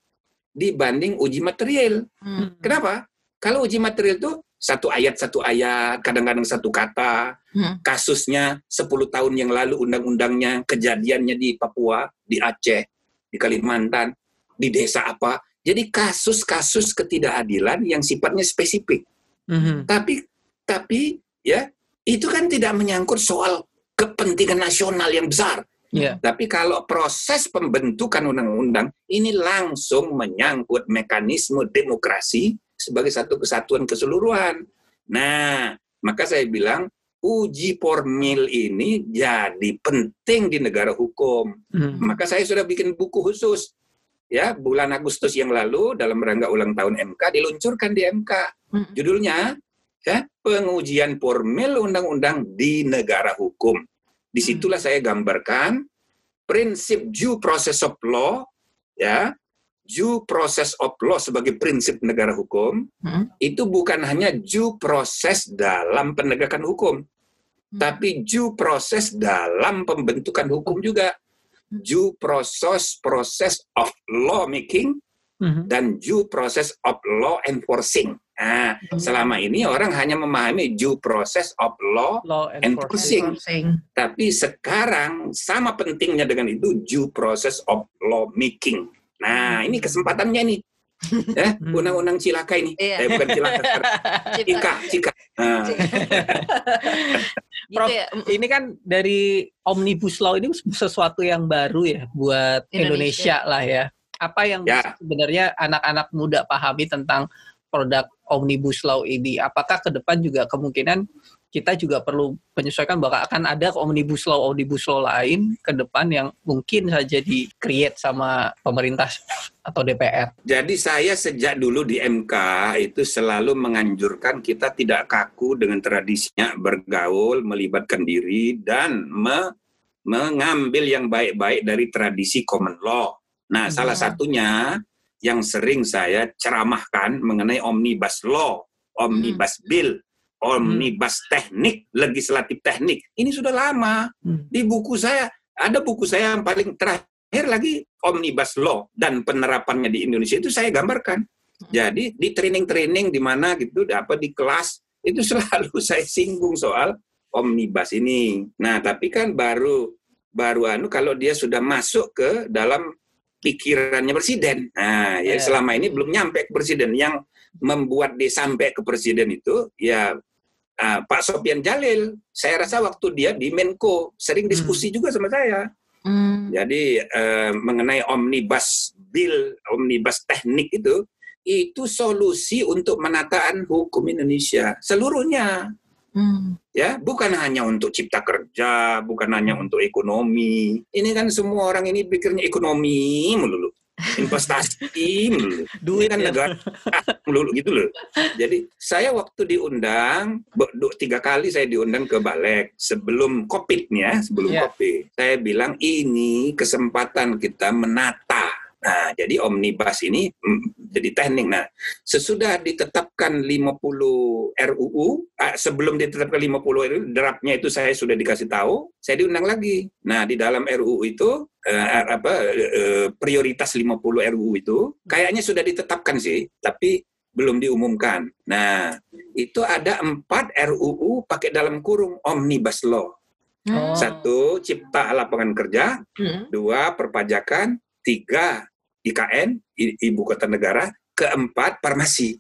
dibanding uji material. Hmm. Kenapa? Kalau uji material itu satu ayat satu ayat, kadang-kadang satu kata, Hmm. kasusnya 10 tahun yang lalu undang-undangnya, kejadiannya di Papua, di Aceh, di Kalimantan, di desa apa. Jadi kasus-kasus ketidakadilan yang sifatnya spesifik. Mhm. Tapi tapi ya itu kan tidak menyangkut soal kepentingan nasional yang besar. Iya. Tapi kalau proses pembentukan undang-undang ini langsung menyangkut mekanisme demokrasi sebagai satu kesatuan keseluruhan. Nah, maka saya bilang uji formil ini jadi penting di negara hukum. Mhm. Maka saya sudah bikin buku khusus. Ya, bulan Agustus yang lalu dalam rangka ulang tahun MK diluncurkan di MK. Mm. Judulnya ya, pengujian formil undang-undang di negara hukum. Di situlah saya gambarkan prinsip due process of law, ya, due process of law sebagai prinsip negara hukum Mm. itu bukan hanya due process dalam penegakan hukum, Hmm. tapi due process dalam pembentukan hukum juga. Due process process of law making Mhm. dan due process of law enforcing. Nah, Hmm. selama ini orang hanya memahami due process of law, Law Enforcing. enforcement. tapi sekarang sama pentingnya dengan itu due process of law making. Nah, ini kesempatannya nih. Ya, Hmm. undang-undang cilaka ini. Iya. Eh, bukan cilaka, cika, cika. Nah, Gitu Prof, ya. Ini kan dari omnibus law ini sesuatu yang baru ya buat Indonesia, Indonesia. lah ya. Apa yang Ya. sebenarnya anak-anak muda pahami tentang produk omnibus law ini? Apakah ke depan juga kemungkinan kita juga perlu menyesuaikan bahwa akan ada omnibus law omnibus law lain ke depan yang mungkin saja di create sama pemerintah atau DPR. Jadi saya sejak dulu di MK itu selalu menganjurkan kita tidak kaku dengan tradisinya bergaul, melibatkan diri dan me- mengambil yang baik-baik dari tradisi common law. Nah, Hmm. salah satunya yang sering saya ceramahkan mengenai omnibus law, omnibus bill, omnibus teknik, legislatif teknik. Ini sudah lama. Hmm. Di buku saya ada buku saya yang paling terakhir lagi omnibus law dan penerapannya di Indonesia itu saya gambarkan. Jadi di training-training di mana gitu, apa di kelas itu selalu saya singgung soal omnibus ini. Nah, tapi kan baru baru anu kalau dia sudah masuk ke dalam pikirannya presiden. Nah, ya Ya. selama ini belum nyampe ke presiden. Yang membuat dia sampai ke presiden itu ya ah, Pak Sofian Jalil. Saya rasa waktu dia di Menko sering diskusi juga sama saya. Mm. Jadi eh, mengenai omnibus bill, omnibus teknik itu, itu solusi untuk menataan hukum Indonesia seluruhnya. Ya, bukan hanya untuk cipta kerja, bukan hanya untuk ekonomi. Ini kan semua orang ini pikirnya ekonomi melulu, investasi melulu. Ini Duit kan ya. negara melulu gitu loh. Jadi saya waktu diundang tiga kali saya diundang ke Balek sebelum COVID nih ya, sebelum Iya. COVID. Saya bilang ini kesempatan kita menata. Nah, jadi omnibus ini mm, jadi teknik. Nah, sesudah ditetapkan 50 RUU, ah, sebelum ditetapkan 50 RUU, draftnya itu saya sudah dikasih tahu, saya diundang lagi. Nah, di dalam RUU itu eh, apa eh, prioritas 50 RUU itu kayaknya sudah ditetapkan sih, tapi belum diumumkan. Nah, itu ada empat RUU pakai dalam kurung omnibus law. Oh. Satu, cipta lapangan kerja. Mm. Dua, perpajakan. Tiga, IKN, Ibu Kota Negara. Keempat, farmasi.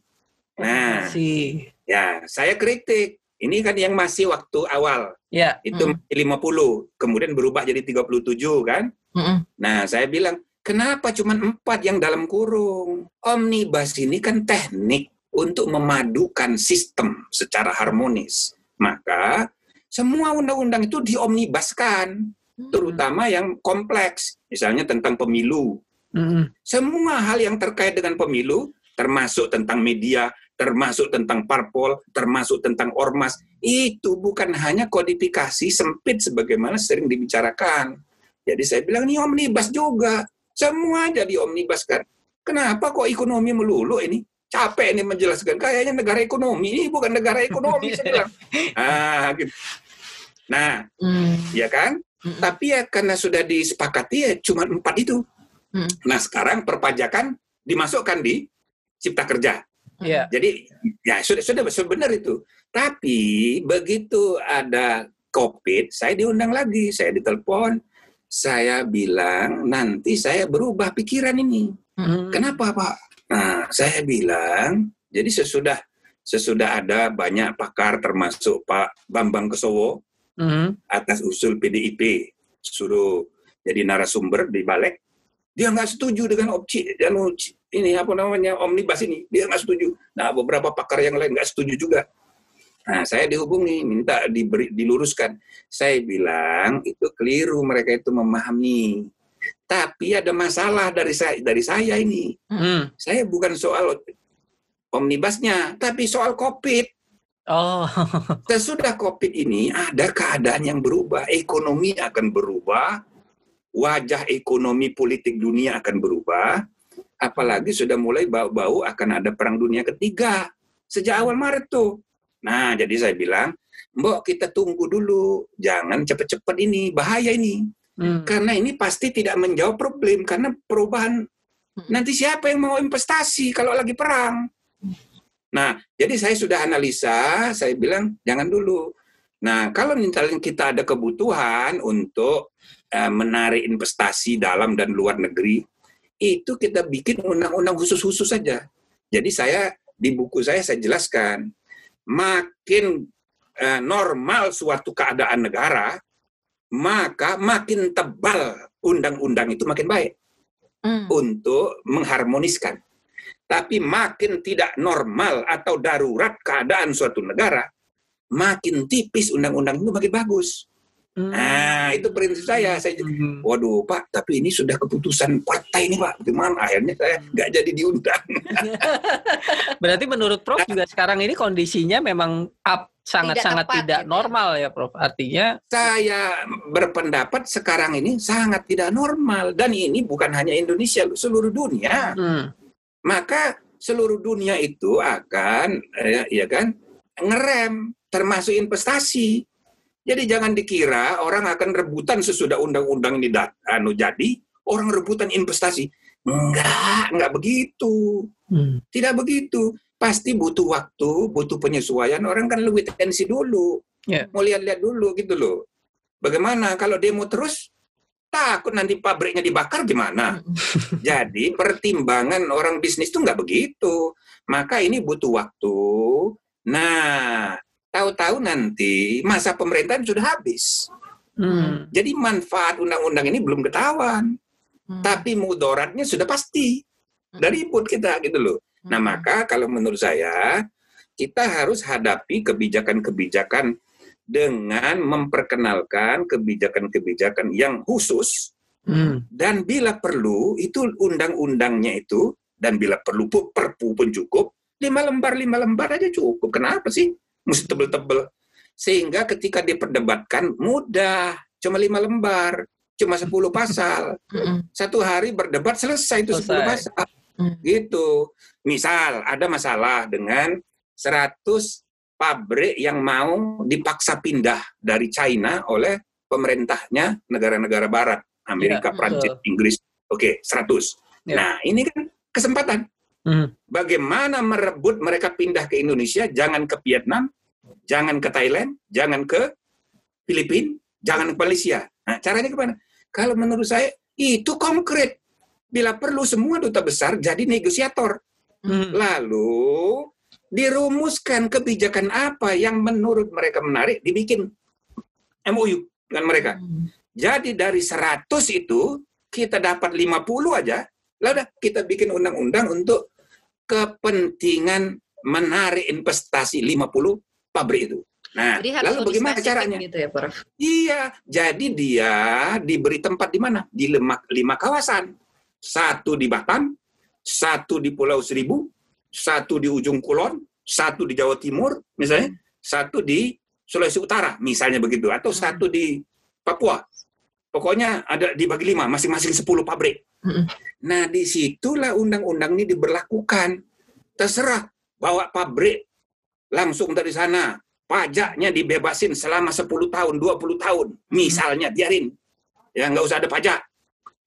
Nah, Si. ya saya kritik. Ini kan yang masih waktu awal. Ya. Itu masih 50, kemudian berubah jadi 37 kan. Mm-mm. Nah, saya bilang, kenapa cuma empat yang dalam kurung? Omnibus ini kan teknik untuk memadukan sistem secara harmonis. Maka, semua undang-undang itu diomnibuskan, terutama yang kompleks. Misalnya tentang pemilu. Semua hal yang terkait dengan pemilu, termasuk tentang media, termasuk tentang parpol, termasuk tentang ormas, itu bukan hanya kodifikasi sempit sebagaimana sering dibicarakan. Jadi saya bilang ini omnibus juga. Semua jadi omnibus kan. Kenapa kok ekonomi melulu ini? Capek ini menjelaskan. Kayaknya negara ekonomi. Ini bukan negara ekonomi. saya bilang. Ah, gitu. Nah, Mm. ya kan? Mm. Tapi ya karena sudah disepakati ya cuma empat itu. Hmm. Nah sekarang perpajakan dimasukkan di cipta kerja. Ya. Jadi ya sudah sudah benar itu. Tapi begitu ada COVID, saya diundang lagi, saya ditelepon, saya bilang nanti saya berubah pikiran ini. Mm. Kenapa Pak? Nah, saya bilang, jadi sesudah sesudah ada banyak pakar termasuk Pak Bambang Kesowo Mhm. atas usul PDIP suruh jadi narasumber di balik, dia nggak setuju dengan opsi dan ini apa namanya omnibus ini, dia nggak setuju. Nah, beberapa pakar yang lain nggak setuju juga. Nah, saya dihubungi, minta diberi, diluruskan. Saya bilang itu keliru mereka itu memahami. Tapi ada masalah dari saya dari saya ini. Mhm. Saya bukan soal omnibusnya, tapi soal COVID. Oh. Sesudah COVID ini ada keadaan yang berubah, ekonomi akan berubah, wajah ekonomi politik dunia akan berubah, apalagi sudah mulai bau-bau akan ada perang dunia ketiga sejak awal Maret tuh. Nah, jadi saya bilang, Mbok kita tunggu dulu, jangan cepet-cepet ini, bahaya ini. Hmm. Karena ini pasti tidak menjawab problem, karena perubahan nanti siapa yang mau investasi kalau lagi perang? Nah, jadi saya sudah analisa, saya bilang jangan dulu. Nah, kalau misalnya kita ada kebutuhan untuk menarik investasi dalam dan luar negeri, itu kita bikin undang-undang khusus-khusus saja. Jadi saya di buku saya saya jelaskan, makin eh, normal suatu keadaan negara, maka makin tebal undang-undang itu makin baik Hmm. untuk mengharmoniskan. Tapi makin tidak normal atau darurat keadaan suatu negara, makin tipis undang-undang itu makin bagus. Hmm. Nah, itu prinsip saya. Saya Mhm. Waduh, Pak, tapi ini sudah keputusan partai ini, Pak. Gimana? Akhirnya saya nggak jadi diundang. Berarti menurut Prof juga sekarang ini kondisinya memang up sangat-sangat tepat, tidak gitu ya. normal ya Prof. Artinya Saya berpendapat sekarang ini sangat tidak normal. Dan ini bukan hanya Indonesia, seluruh dunia. hmm, maka seluruh dunia itu akan eh, ya kan ngerem termasuk investasi. Jadi jangan dikira orang akan rebutan sesudah undang-undang ini dat, anu jadi orang rebutan investasi. Enggak, enggak begitu. hmm, Tidak begitu. Pasti butuh waktu, butuh penyesuaian. Orang kan lebih tensi dulu. Ya. Mau lihat-lihat dulu gitu loh. Bagaimana kalau demo terus takut nanti pabriknya dibakar gimana? Jadi pertimbangan orang bisnis itu nggak begitu. Maka ini butuh waktu. Nah, tahu-tahu nanti masa pemerintahan sudah habis. hmm, Jadi manfaat undang-undang ini belum ketahuan. Hmm. Tapi mudaratnya sudah pasti. Dari ribut kita gitu loh. Nah, Hmm. maka kalau menurut saya kita harus hadapi kebijakan-kebijakan dengan memperkenalkan kebijakan-kebijakan yang khusus hmm, dan bila perlu itu undang-undangnya itu dan bila perlu pu- perpu pun cukup lima lembar lima lembar aja cukup kenapa sih mesti tebel-tebel. Sehingga ketika diperdebatkan mudah. Cuma lima lembar. Cuma 10 pasal. Satu hari berdebat selesai itu 10 Selesai. pasal. Hmm. gitu. Misal ada masalah dengan 100 pabrik yang mau dipaksa pindah dari China oleh pemerintahnya negara-negara barat. Amerika, Iya, Prancis, betul. Inggris. Oke 100 Iya. nah ini kan kesempatan. Hmm, bagaimana merebut mereka pindah ke Indonesia? Jangan ke Vietnam jangan ke Thailand jangan ke Filipina jangan ke Malaysia. Nah caranya ke mana kalau menurut saya itu konkret. Bila perlu semua duta besar jadi negosiator. Hmm, lalu dirumuskan kebijakan apa yang menurut mereka menarik dibikin MOU dengan mereka. Hmm. jadi dari 100 itu kita dapat 50 aja, lalu kita bikin undang-undang untuk kepentingan menarik investasi 50 pabrik itu. Nah, Jadi lalu bagaimana caranya? gitu ya, Prof? Iya, jadi dia diberi tempat di mana? Di lima, lima kawasan. Satu di Batam, satu di Pulau Seribu, satu di ujung Kulon, satu di Jawa Timur, misalnya, satu di Sulawesi Utara, misalnya begitu, atau Hmm. satu di Papua. Pokoknya ada dibagi lima, masing-masing 10 pabrik. Mm-mm. Nah, di situlah undang-undang ini diberlakukan. Terserah bawa pabrik langsung dari sana, pajaknya dibebasin selama 10 tahun, 20 tahun. Misalnya, biarin. Ya, nggak usah ada pajak.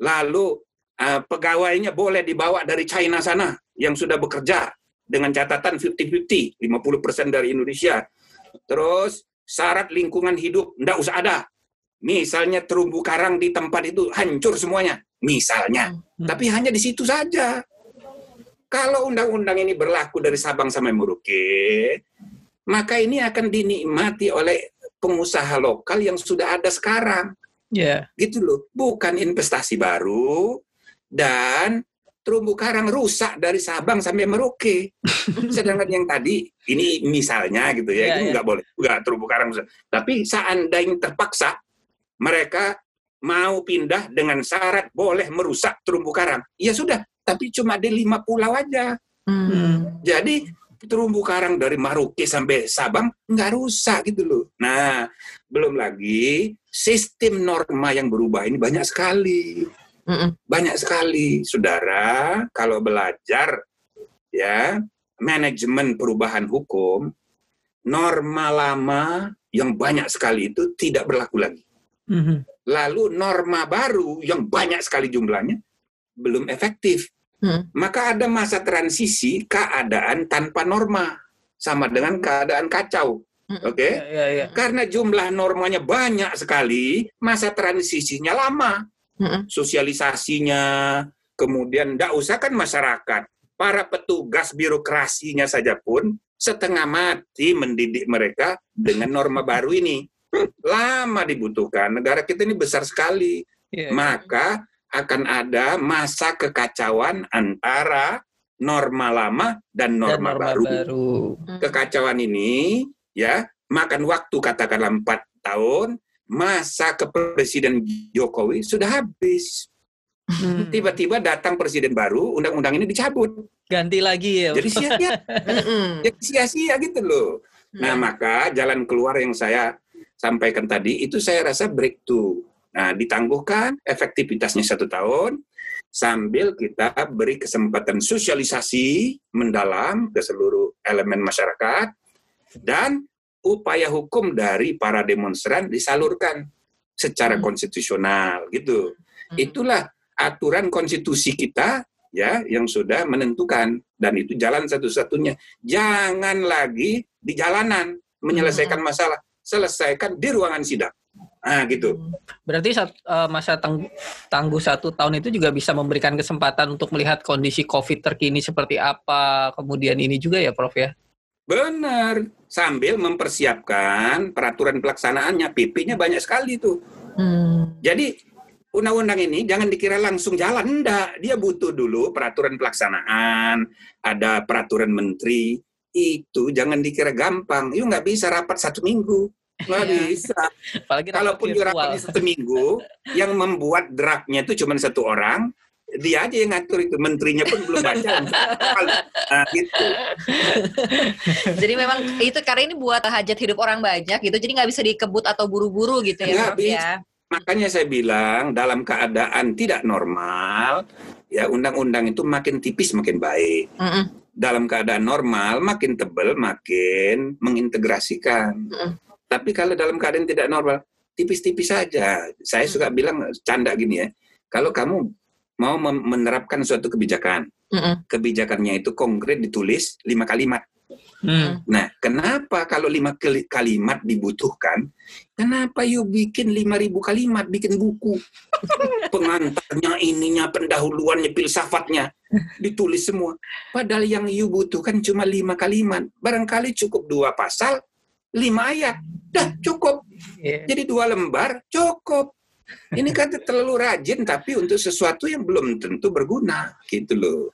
Lalu, eh, pegawainya boleh dibawa dari China sana yang sudah bekerja dengan catatan 50-50, 50% dari Indonesia. Terus, syarat lingkungan hidup, nggak usah ada. Misalnya terumbu karang di tempat itu hancur semuanya. Misalnya. Hmm. Tapi hanya di situ saja. Kalau undang-undang ini berlaku dari Sabang sampai Merauke, maka ini akan dinikmati oleh pengusaha lokal yang sudah ada sekarang. Ya. Gitu loh. Bukan investasi baru dan terumbu karang rusak dari Sabang sampai Merauke. Sedangkan yang tadi ini misalnya gitu ya, Ya, itu nggak boleh nggak terumbu karang rusak. Tapi seandainya terpaksa mereka mau pindah dengan syarat boleh merusak terumbu karang, ya sudah. Tapi cuma di lima pulau aja. Hmm. Jadi terumbu karang dari Merauke sampai Sabang nggak rusak gitu loh. Nah, belum lagi sistem norma yang berubah ini banyak sekali Mm-mm. banyak sekali saudara kalau belajar ya manajemen perubahan hukum norma lama yang banyak sekali itu tidak berlaku lagi Mhm. lalu norma baru yang banyak sekali jumlahnya belum efektif Hmm. maka ada masa transisi keadaan tanpa norma sama dengan keadaan kacau Mm-mm. oke Ya, ya, ya. karena jumlah normanya banyak sekali masa transisinya lama Mm-mm. sosialisasinya, kemudian tidak usah kan masyarakat, para petugas birokrasinya saja pun setengah mati mendidik mereka dengan norma baru ini. Hmm, Lama dibutuhkan. Negara kita ini besar sekali. Ya, ya. Maka akan ada masa kekacauan antara norma lama dan Dan norma, baru. Hmm. Kekacauan ini ya makan waktu katakanlah empat tahun, masa kepresiden Jokowi sudah habis. Hmm. tiba-tiba datang presiden baru, undang-undang ini dicabut. Ganti lagi ya. Jadi sia-sia, Mm-mm. jadi sia-sia gitu loh. Nah, maka jalan keluar yang saya sampaikan tadi itu saya rasa breakthrough. Nah, ditangguhkan efektivitasnya satu tahun sambil kita beri kesempatan sosialisasi mendalam ke seluruh elemen masyarakat dan upaya hukum dari para demonstran disalurkan secara Hmm. konstitusional gitu. Hmm. Itulah aturan konstitusi kita ya yang sudah menentukan dan itu jalan satu-satunya. Jangan lagi di jalanan menyelesaikan masalah, selesaikan di ruangan sidang. Nah, gitu. Berarti sat- eh, masa tang- tangguh satu tahun itu juga bisa memberikan kesempatan untuk melihat kondisi COVID terkini seperti apa. Kemudian ini juga ya, Prof ya. Benar. Sambil mempersiapkan peraturan pelaksanaannya, PP-nya banyak sekali tuh. Hmm. Jadi undang-undang ini jangan dikira langsung jalan, enggak. Dia butuh dulu peraturan pelaksanaan, ada peraturan menteri. Itu jangan dikira gampang. Itu nggak bisa rapat satu minggu. Nggak Iya. bisa. Apalagi Kalaupun virtual. rapatnya satu minggu, yang membuat draftnya itu cuma satu orang, dia aja yang ngatur itu. Menterinya pun belum baca. nah, gitu. Jadi memang itu karena ini buat hajat hidup orang banyak gitu. Jadi nggak bisa dikebut atau buru-buru gitu ya, Nggak Prof ya. Makanya saya bilang dalam keadaan tidak normal, ya undang-undang itu makin tipis makin baik. Mm-mm. dalam keadaan normal makin tebal makin mengintegrasikan. Mm. Tapi kalau dalam keadaan tidak normal tipis-tipis saja. Saya suka bilang canda gini ya. Kalau kamu mau menerapkan suatu kebijakan, Mm-mm. kebijakannya itu konkret ditulis lima kalimat. Hmm. Nah, kenapa kalau lima kali- kalimat dibutuhkan? Kenapa you bikin lima ribu kalimat, bikin buku? Pengantarnya, ininya, pendahuluannya, filsafatnya, ditulis semua. Padahal yang you butuhkan cuma lima kalimat. Barangkali cukup dua pasal, lima ayat. Dah, cukup. Iya. Jadi dua lembar, cukup. Ini kan terlalu rajin, tapi untuk sesuatu yang belum tentu berguna. Gitu loh.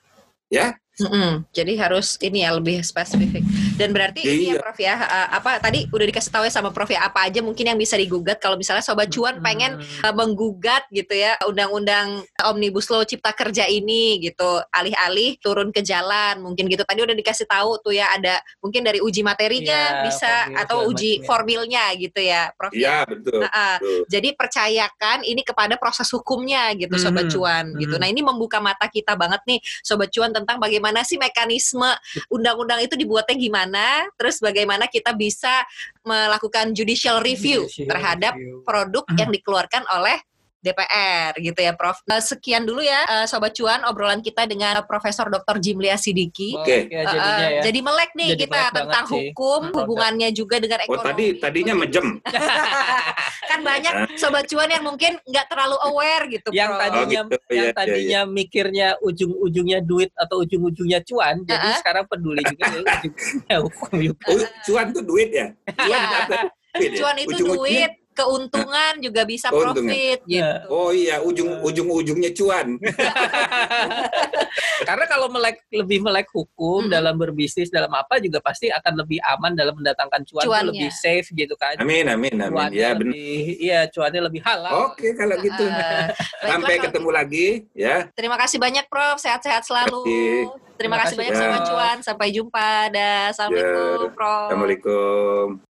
Ya, Mm-mm. Jadi harus ini ya lebih spesifik. Dan berarti ini ya Iya. Prof ya, uh, apa tadi udah dikasih tahu ya sama Prof ya apa aja mungkin yang bisa digugat kalau misalnya Sobat Cuan pengen uh, menggugat gitu ya undang-undang Omnibus Law Cipta Kerja ini gitu, alih-alih turun ke jalan mungkin gitu. Tadi udah dikasih tahu tuh ya ada mungkin dari uji materinya Iya, bisa formil atau uji macam ya. formilnya gitu ya, Prof ya. iya betul. Nah, betul. jadi percayakan ini kepada proses hukumnya gitu Sobat Mhm. Cuan gitu. Mhm. Nah ini membuka mata kita banget nih Sobat Cuan tentang bagaimana sih mekanisme undang-undang itu dibuatnya gimana, terus bagaimana kita bisa melakukan judicial review Judicial terhadap review. produk yang dikeluarkan oleh DPR gitu ya Prof. Uh, sekian dulu ya uh, Sobat Cuan obrolan kita dengan Profesor Dr. Jimlia Sidiki. Oke. Ya, Uh, jadinya ya. Jadi melek nih Jadi kita melek tentang sih. hukum, Hmm. hubungannya juga dengan Oh ekonomi. tadi tadinya mejem. kan banyak Sobat Cuan yang mungkin nggak terlalu aware gitu yang Prof. tadinya Oh, gitu. yang Iya, iya, tadinya mikirnya ujung-ujungnya duit atau ujung-ujungnya cuan, jadi Uh-uh. sekarang peduli juga ya ujungnya hukum juga. Oh, cuan tuh duit ya? Cuan Iya. Duit ya? Cuan itu Ujung-ujungnya- duit, keuntungan juga bisa Keuntungan. profit gitu. Ya, Oh iya, ujung ujung ujungnya cuan. karena kalau melek lebih melek hukum Mm-mm. dalam berbisnis dalam apa juga pasti akan lebih aman dalam mendatangkan cuan Cuannya. lebih safe gitu kan. Amin amin amin. Cuannya Ya benar. lebih, iya cuannya lebih halal. Oke kalau gitu. Uh, baiklah Sampai kalau ketemu lagi ya. Terima kasih banyak Prof. Sehat-sehat selalu. Terima kasih. Terima kasih banyak Ya. Sobat Cuan. Sampai jumpa. Dah. Assalamualaikum Ya. Prof. Assalamualaikum.